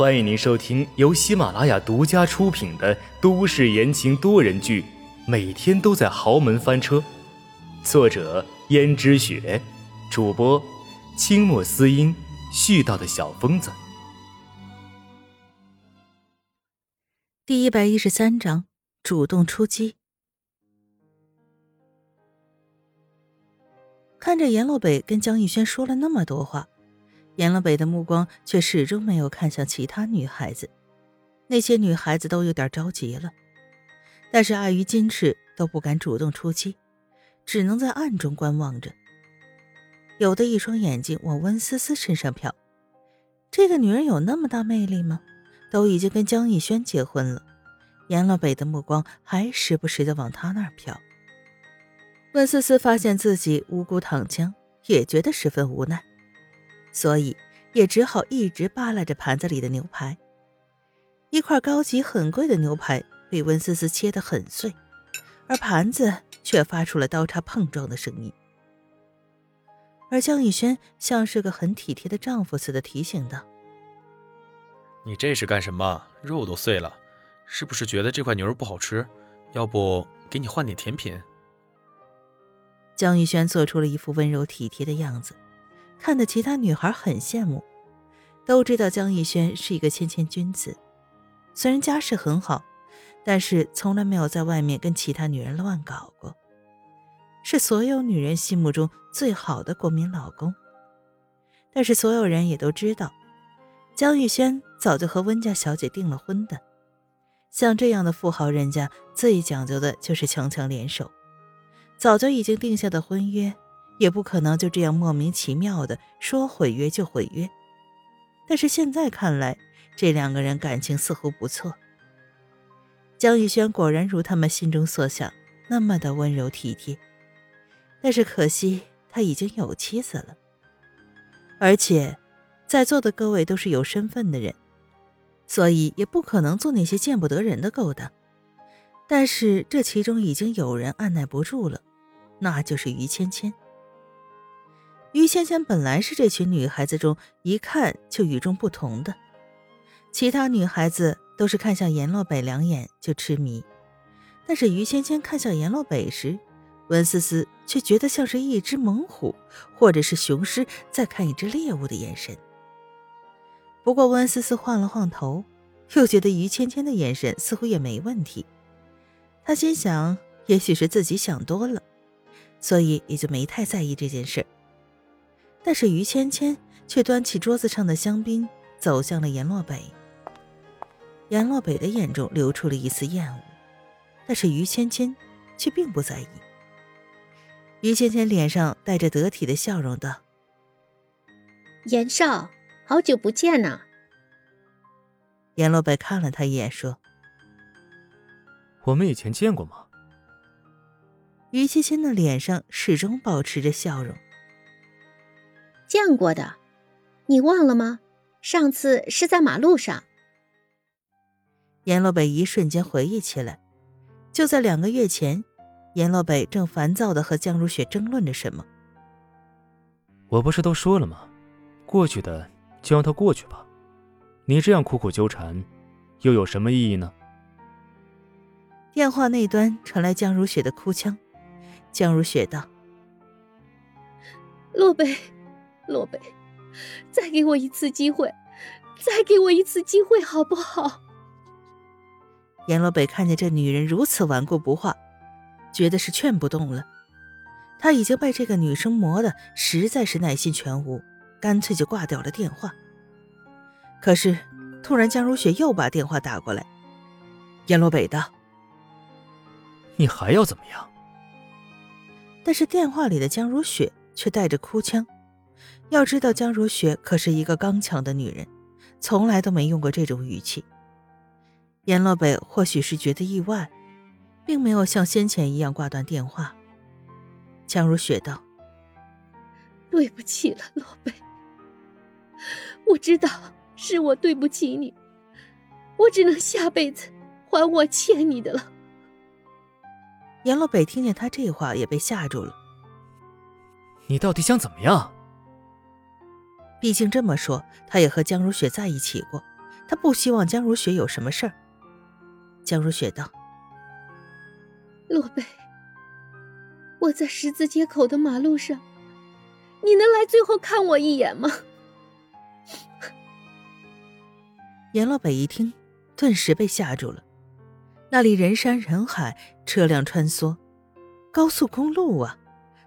欢迎您收听由喜马拉雅独家出品的都市言情多人剧《每天都在豪门翻车》，作者：胭脂雪，主播：清墨思音，絮叨的小疯子。第一百一十三章：主动出击。看着阎洛北跟江逸轩说了那么多话。严乐北的目光却始终没有看向其他女孩子，那些女孩子都有点着急了，但是碍于矜持，都不敢主动出击，只能在暗中观望着。有的一双眼睛往温思思身上瞟，这个女人有那么大魅力吗？都已经跟江逸轩结婚了，严乐北的目光还时不时的往她那儿瞟。温思思发现自己无辜躺枪，也觉得十分无奈。所以也只好一直扒拉着盘子里的牛排。一块高级很贵的牛排被温思思切得很碎，而盘子却发出了刀叉碰撞的声音。而江逸轩像是个很体贴的丈夫似的提醒道：“你这是干什么？肉都碎了，是不是觉得这块牛肉不好吃？要不给你换点甜品？”江逸轩做出了一副温柔体贴的样子。看得其他女孩很羡慕，都知道江逸轩是一个谦谦君子，虽然家世很好，但是从来没有在外面跟其他女人乱搞过，是所有女人心目中最好的国民老公。但是所有人也都知道，江逸轩早就和温家小姐订了婚的，像这样的富豪人家最讲究的就是强强联手，早就已经定下的婚约。也不可能就这样莫名其妙的说毁约就毁约，但是现在看来，这两个人感情似乎不错。江逸轩果然如他们心中所想，那么的温柔体贴，但是可惜他已经有妻子了，而且在座的各位都是有身份的人，所以也不可能做那些见不得人的勾当。但是这其中已经有人按耐不住了，那就是于芊芊。于芊芊本来是这群女孩子中一看就与众不同的，其他女孩子都是看向阎洛北两眼就痴迷，但是于芊芊看向阎洛北时，温思思却觉得像是一只猛虎或者是雄狮在看一只猎物的眼神。不过温思思晃了晃头，又觉得于芊芊的眼神似乎也没问题，她心想也许是自己想多了，所以也就没太在意这件事。但是于芊芊却端起桌子上的香槟，走向了阎洛北。阎洛北的眼中流出了一丝厌恶，但是于芊芊却并不在意。于芊芊脸上带着得体的笑容道：“严少，好久不见呐。”阎洛北看了他一眼，说：“我们以前见过吗？”于芊芊的脸上始终保持着笑容。见过的，你忘了吗？上次是在马路上。阎洛北一瞬间回忆起来，就在两个月前，阎洛北正烦躁的和江如雪争论着什么。我不是都说了吗？过去的就让它过去吧，你这样苦苦纠缠，又有什么意义呢？电话那端传来江如雪的哭腔，江如雪道：“洛北。”洛北，再给我一次机会，再给我一次机会，好不好？阎洛北看见这女人如此顽固不化，觉得是劝不动了。他已经被这个女生磨得实在是耐心全无，干脆就挂掉了电话。可是，突然江如雪又把电话打过来。阎洛北道：“你还要怎么样？”但是电话里的江如雪却带着哭腔。要知道，江如雪可是一个刚强的女人，从来都没用过这种语气。阎洛北或许是觉得意外，并没有像先前一样挂断电话。江如雪道：“对不起了，洛北，我知道是我对不起你，我只能下辈子还我欠你的了。”阎洛北听见他这话，也被吓住了。你到底想怎么样？毕竟这么说，他也和江如雪在一起过，他不希望江如雪有什么事儿。江如雪道：“洛北，我在十字街口的马路上，你能来最后看我一眼吗？”阎洛北一听，顿时被吓住了。那里人山人海，车辆穿梭，高速公路啊！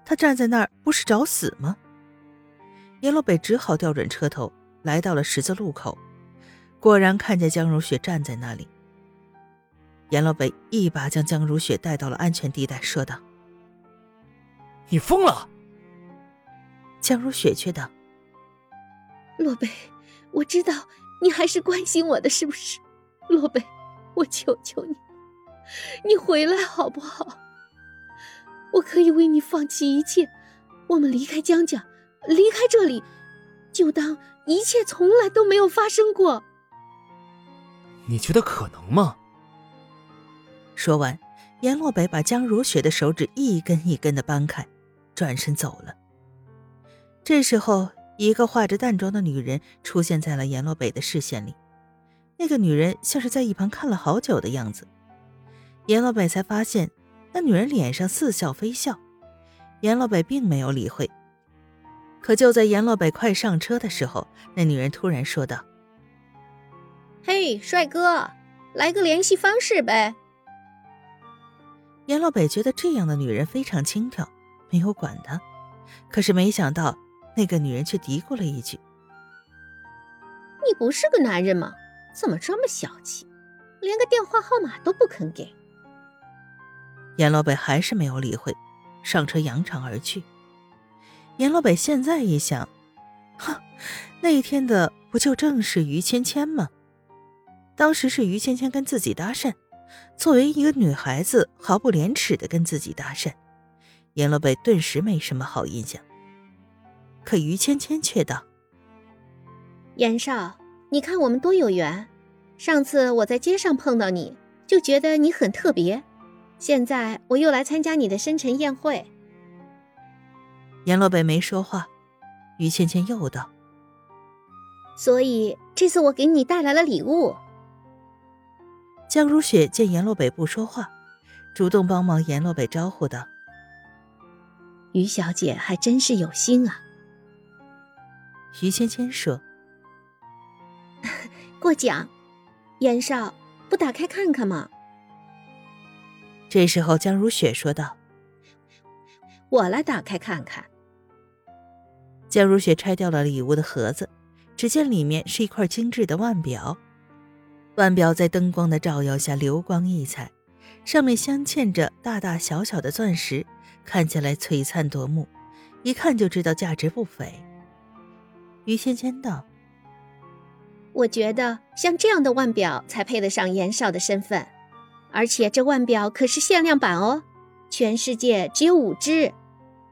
他站在那儿不是找死吗？阎洛北只好调转车头，来到了十字路口，果然看见江如雪站在那里。阎洛北一把将江如雪带到了安全地带，说道：“你疯了！”江如雪却道：“洛北，我知道你还是关心我的，是不是？洛北，我求求你。”你回来好不好？我可以为你放弃一切，我们离开江家，离开这里，就当一切从来都没有发生过。你觉得可能吗？说完，阎洛北把江如雪的手指一根一根的掰开，转身走了。这时候，一个化着淡妆的女人出现在了阎洛北的视线里，那个女人像是在一旁看了好久的样子。阎洛北才发现，那女人脸上似笑非笑。阎洛北并没有理会。可就在阎洛北快上车的时候，那女人突然说道：“嘿，帅哥，来个联系方式呗。”阎洛北觉得这样的女人非常轻佻，没有管她。可是没想到，那个女人却嘀咕了一句：“你不是个男人吗？怎么这么小气，连个电话号码都不肯给？”阎洛北还是没有理会，上车扬长而去。严洛北现在一想，哼，那一天的不就正是于芊芊吗？当时是于芊芊跟自己搭讪，作为一个女孩子，毫不廉耻的跟自己搭讪，阎洛北顿时没什么好印象。可于芊芊却道：“严少，你看我们多有缘，上次我在街上碰到你，就觉得你很特别。”现在我又来参加你的生辰宴会。阎洛北没说话，于芊芊又道：“所以这次我给你带来了礼物。”江如雪见阎洛北不说话，主动帮忙阎洛北招呼道：“于小姐还真是有心啊。”于芊芊说：“过奖，严少，不打开看看吗？”这时候，江如雪说道：“我来打开看看。”江如雪拆掉了礼物的盒子，只见里面是一块精致的腕表。腕表在灯光的照耀下流光溢彩，上面镶嵌着大大小小的钻石，看起来璀璨夺目，一看就知道价值不菲。于芊芊道：“我觉得像这样的腕表才配得上严少的身份。”而且这腕表可是限量版哦，全世界只有五只，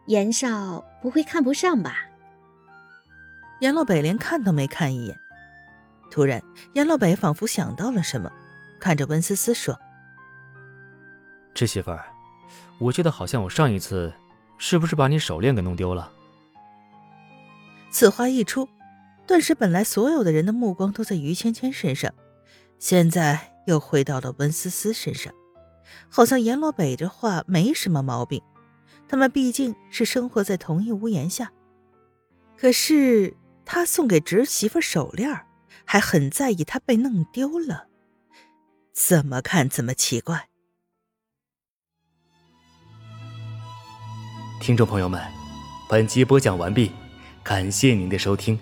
严少不会看不上吧？阎洛北连看都没看一眼，突然，阎洛北仿佛想到了什么，看着温思思说：“这媳妇儿，我记得好像我上一次是不是把你手链给弄丢了？”此话一出，顿时本来所有的人的目光都在于芊芊身上，现在。又回到了温思思身上，好像阎洛北这话没什么毛病。他们毕竟是生活在同一屋檐下。可是他送给侄媳妇手链，还很在意她被弄丢了，怎么看怎么奇怪。听众朋友们，本集播讲完毕，感谢您的收听。